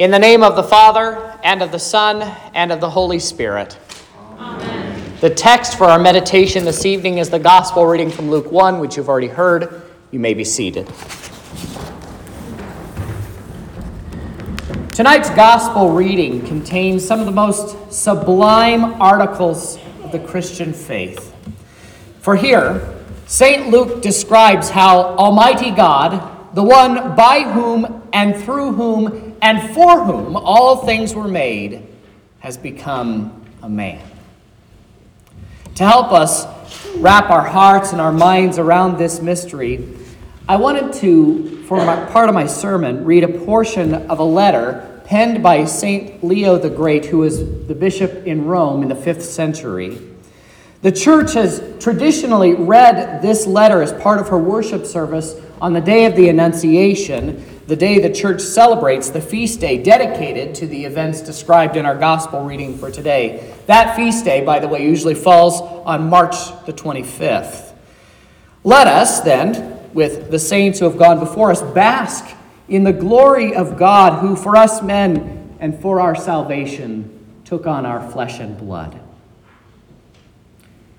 In the name of the Father, and of the Son, and of the Holy Spirit. Amen. The text for our meditation this evening is the Gospel reading from Luke 1, which you've already heard. You may be seated. Tonight's Gospel reading contains some of the most sublime articles of the Christian faith. For here, St. Luke describes how Almighty God, the one by whom and through whom and for whom all things were made, has become a man. To help us wrap our hearts and our minds around this mystery, I wanted to, for my, part of my sermon, read a portion of a letter penned by St. Leo the Great, who was the bishop in Rome in the fifth century. The church has traditionally read this letter as part of her worship service on the day of the Annunciation, the day the church celebrates the feast day dedicated to the events described in our gospel reading for today. That feast day, by the way, usually falls on March the 25th. Let us, then, with the saints who have gone before us, bask in the glory of God, who for us men and for our salvation took on our flesh and blood.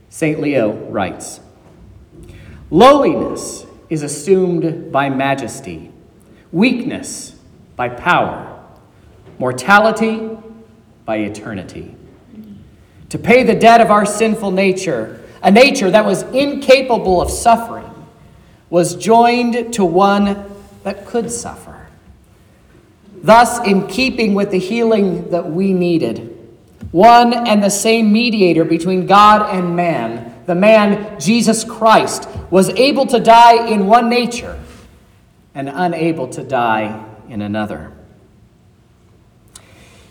St. Leo writes Lowliness is assumed by majesty, weakness by power, mortality by eternity. To pay the debt of our sinful nature, a nature that was incapable of suffering, was joined to one that could suffer. Thus, in keeping with the healing that we needed, one and the same mediator between God and man, the man Jesus Christ, was able to die in one nature and unable to die in another.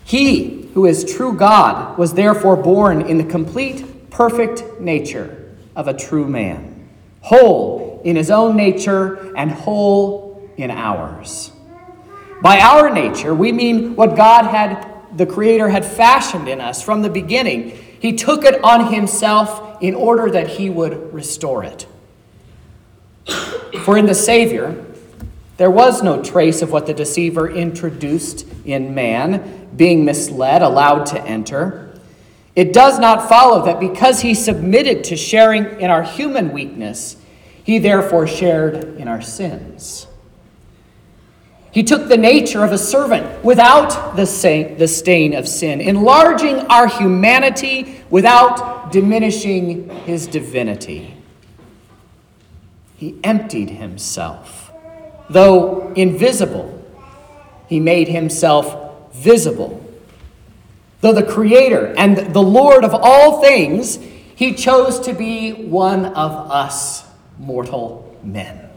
He who is true God was therefore born in the complete, perfect nature of a true man, whole in his own nature and whole in ours. By our nature, we mean what God had, the Creator had fashioned in us from the beginning. He took it on himself in order that he would restore it. For in the Savior, there was no trace of what the deceiver introduced in man, being misled, allowed to enter. It does not follow that because he submitted to sharing in our human weakness, he therefore shared in our sins. He took the nature of a servant without the stain of sin, enlarging our humanity without diminishing his divinity. He emptied himself. Though invisible, he made himself visible. Though the Creator and the Lord of all things, he chose to be one of us mortal men.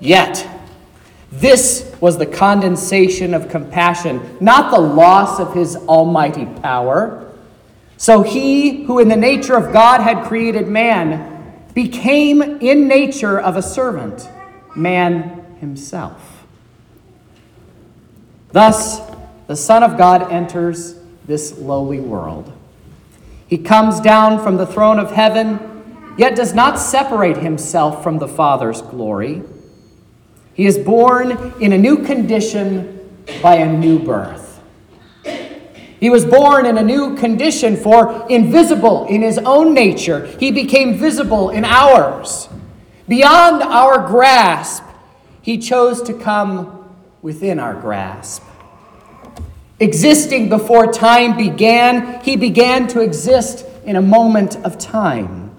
Yet, this was the condescension of compassion, not the loss of his almighty power. So he, who in the nature of God had created man, became in nature of a servant, man himself. Thus, the Son of God enters this lowly world. He comes down from the throne of heaven, yet does not separate himself from the Father's glory. He is born in a new condition by a new birth. He was born in a new condition, for invisible in his own nature, he became visible in ours. Beyond our grasp, he chose to come within our grasp. Existing before time began, he began to exist in a moment of time.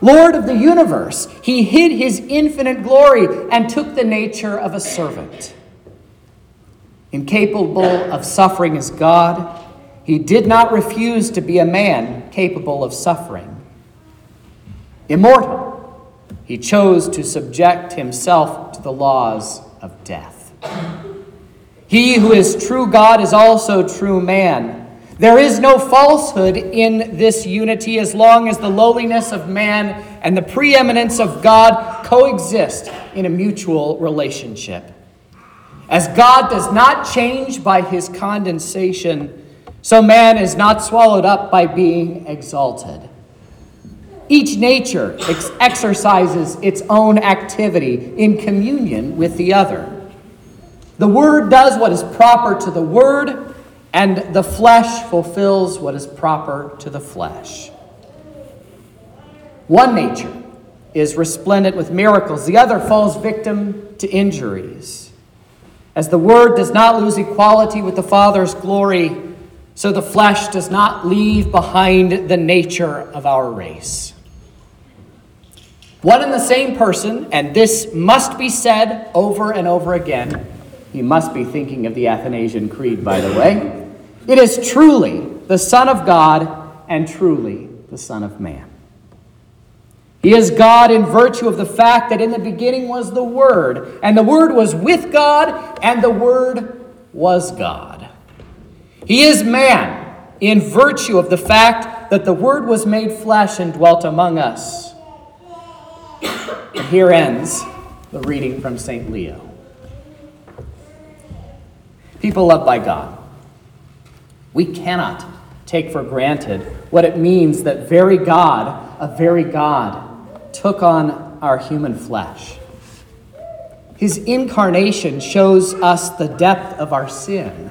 Lord of the universe, he hid his infinite glory and took the nature of a servant. Incapable of suffering as God, he did not refuse to be a man capable of suffering. Immortal, he chose to subject himself to the laws of death. He who is true God is also true man there is no falsehood in this unity as long as the lowliness of man and the preeminence of God coexist in a mutual relationship. As God does not change by his condescension, so man is not swallowed up by being exalted. Each nature ex- exercises its own activity in communion with the other. The Word does what is proper to the Word, and the flesh fulfills what is proper to the flesh. One nature is resplendent with miracles, the other falls victim to injuries. As the Word does not lose equality with the Father's glory, so the flesh does not leave behind the nature of our race. One and the same person, and this must be said over and over again. He must be thinking of the Athanasian Creed, by the way. It is truly the Son of God and truly the Son of Man. He is God in virtue of the fact that in the beginning was the Word, and the Word was with God, and the Word was God. He is man in virtue of the fact that the Word was made flesh and dwelt among us. And here ends the reading from St. Leo. People loved by God, we cannot take for granted what it means that very God, a very God, took on our human flesh. His incarnation shows us the depth of our sin,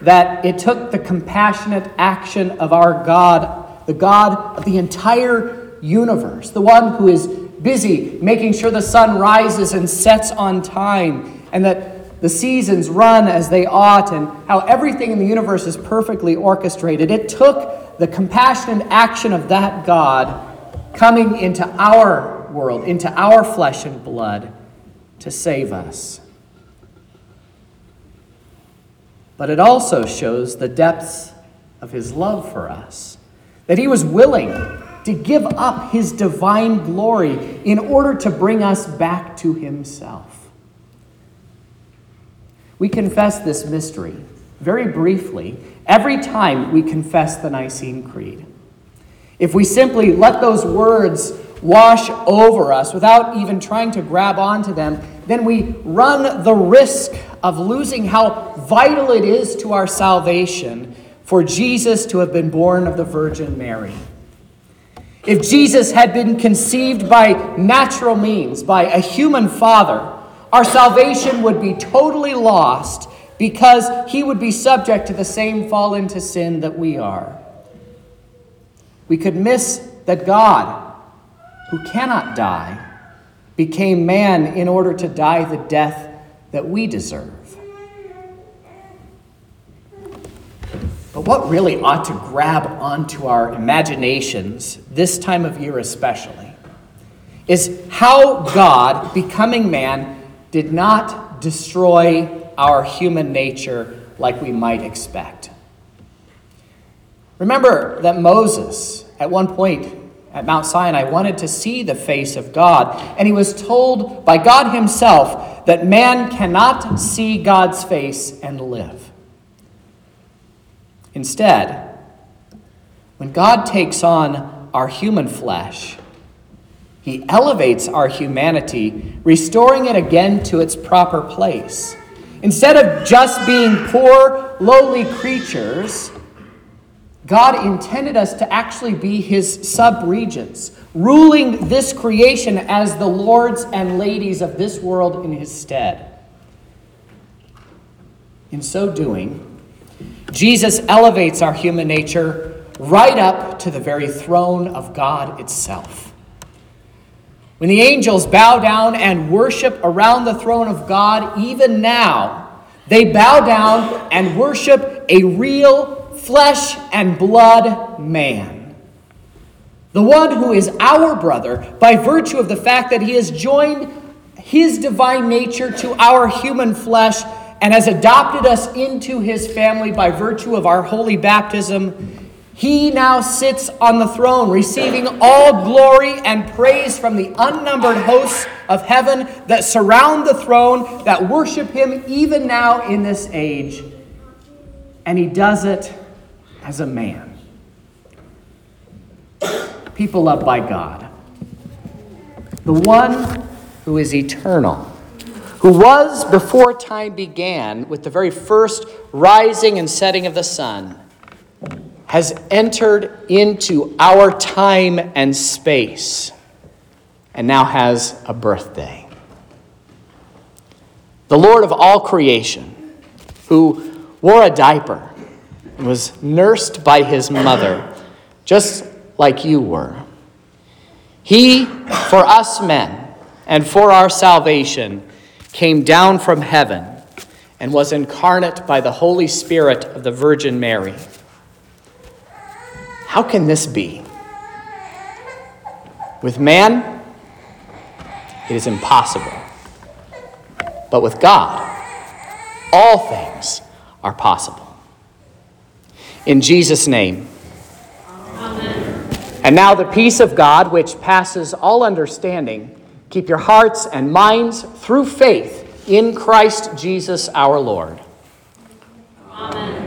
that it took the compassionate action of our God, the God of the entire universe, the one who is busy making sure the sun rises and sets on time, and that the seasons run as they ought, and how everything in the universe is perfectly orchestrated. It took the compassionate action of that God coming into our world, into our flesh and blood to save us. But it also shows the depths of his love for us, that he was willing to give up his divine glory in order to bring us back to himself. We confess this mystery very briefly every time we confess the Nicene Creed. If we simply let those words wash over us without even trying to grab onto them, then we run the risk of losing how vital it is to our salvation for Jesus to have been born of the Virgin Mary. If Jesus had been conceived by natural means, by a human father, our salvation would be totally lost because he would be subject to the same fall into sin that we are. We could miss that God, who cannot die, became man in order to die the death that we deserve. But what really ought to grab onto our imaginations, this time of year especially, is how God, becoming man, did not destroy our human nature like we might expect. Remember that Moses, at one point at Mount Sinai, wanted to see the face of God, and he was told by God himself that man cannot see God's face and live. Instead, when God takes on our human flesh, he elevates our humanity, restoring it again to its proper place. Instead of just being poor, lowly creatures, God intended us to actually be his subregents, ruling this creation as the lords and ladies of this world in his stead. In so doing, Jesus elevates our human nature right up to the very throne of God itself. When the angels bow down and worship around the throne of God, even now, they bow down and worship a real flesh and blood man. The one who is our brother by virtue of the fact that he has joined his divine nature to our human flesh and has adopted us into his family by virtue of our holy baptism. He now sits on the throne, receiving all glory and praise from the unnumbered hosts of heaven that surround the throne, that worship him even now in this age. And he does it as a man. People loved by God. The one who is eternal, who was before time began with the very first rising and setting of the sun, has entered into our time and space and now has a birthday. the Lord of all creation, who wore a diaper and was nursed by his mother, just like you were. He, for us men and for our salvation, came down from heaven and was incarnate by the Holy Spirit of the Virgin Mary. How can this be? With man, it is impossible. But with God, all things are possible. In Jesus' name. Amen. And now the peace of God, which passes all understanding, Keep your hearts and minds through faith in Christ Jesus our Lord. Amen.